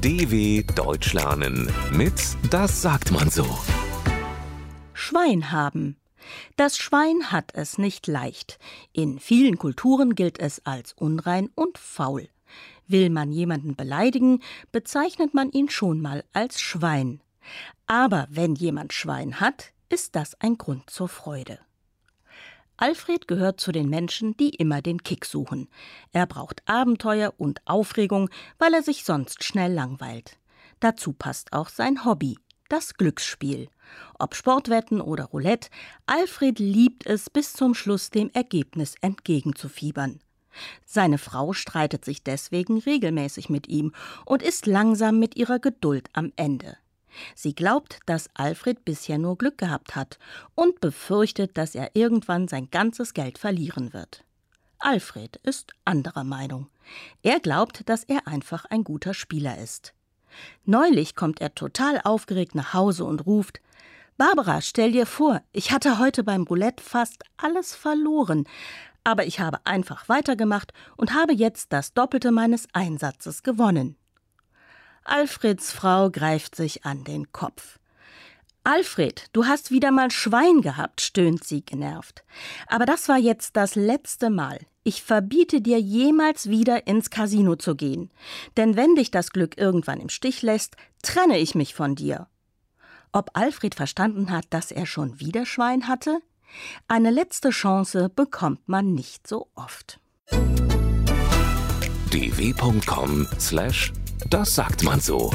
DW Deutsch lernen mit Das sagt man so. Schwein haben. Das Schwein hat es nicht leicht. In vielen Kulturen gilt es als unrein und faul. Will man jemanden beleidigen, bezeichnet man ihn schon mal als Schwein. Aber wenn jemand Schwein hat, ist das ein Grund zur Freude. Alfred gehört zu den Menschen, die immer den Kick suchen. Er braucht Abenteuer und Aufregung, weil er sich sonst schnell langweilt. Dazu passt auch sein Hobby, das Glücksspiel. Ob Sportwetten oder Roulette, Alfred liebt es bis zum Schluss dem Ergebnis entgegenzufiebern. Seine Frau streitet sich deswegen regelmäßig mit ihm und ist langsam mit ihrer Geduld am Ende. Sie glaubt, dass Alfred bisher nur Glück gehabt hat und befürchtet, dass er irgendwann sein ganzes Geld verlieren wird. Alfred ist anderer Meinung. Er glaubt, dass er einfach ein guter Spieler ist. Neulich kommt er total aufgeregt nach Hause und ruft Barbara, stell dir vor, ich hatte heute beim Roulette fast alles verloren, aber ich habe einfach weitergemacht und habe jetzt das Doppelte meines Einsatzes gewonnen. Alfreds Frau greift sich an den Kopf. Alfred, du hast wieder mal Schwein gehabt, stöhnt sie genervt. Aber das war jetzt das letzte Mal. Ich verbiete dir jemals wieder ins Casino zu gehen. Denn wenn dich das Glück irgendwann im Stich lässt, trenne ich mich von dir. Ob Alfred verstanden hat, dass er schon wieder Schwein hatte? Eine letzte Chance bekommt man nicht so oft. dw.com slash das sagt man so.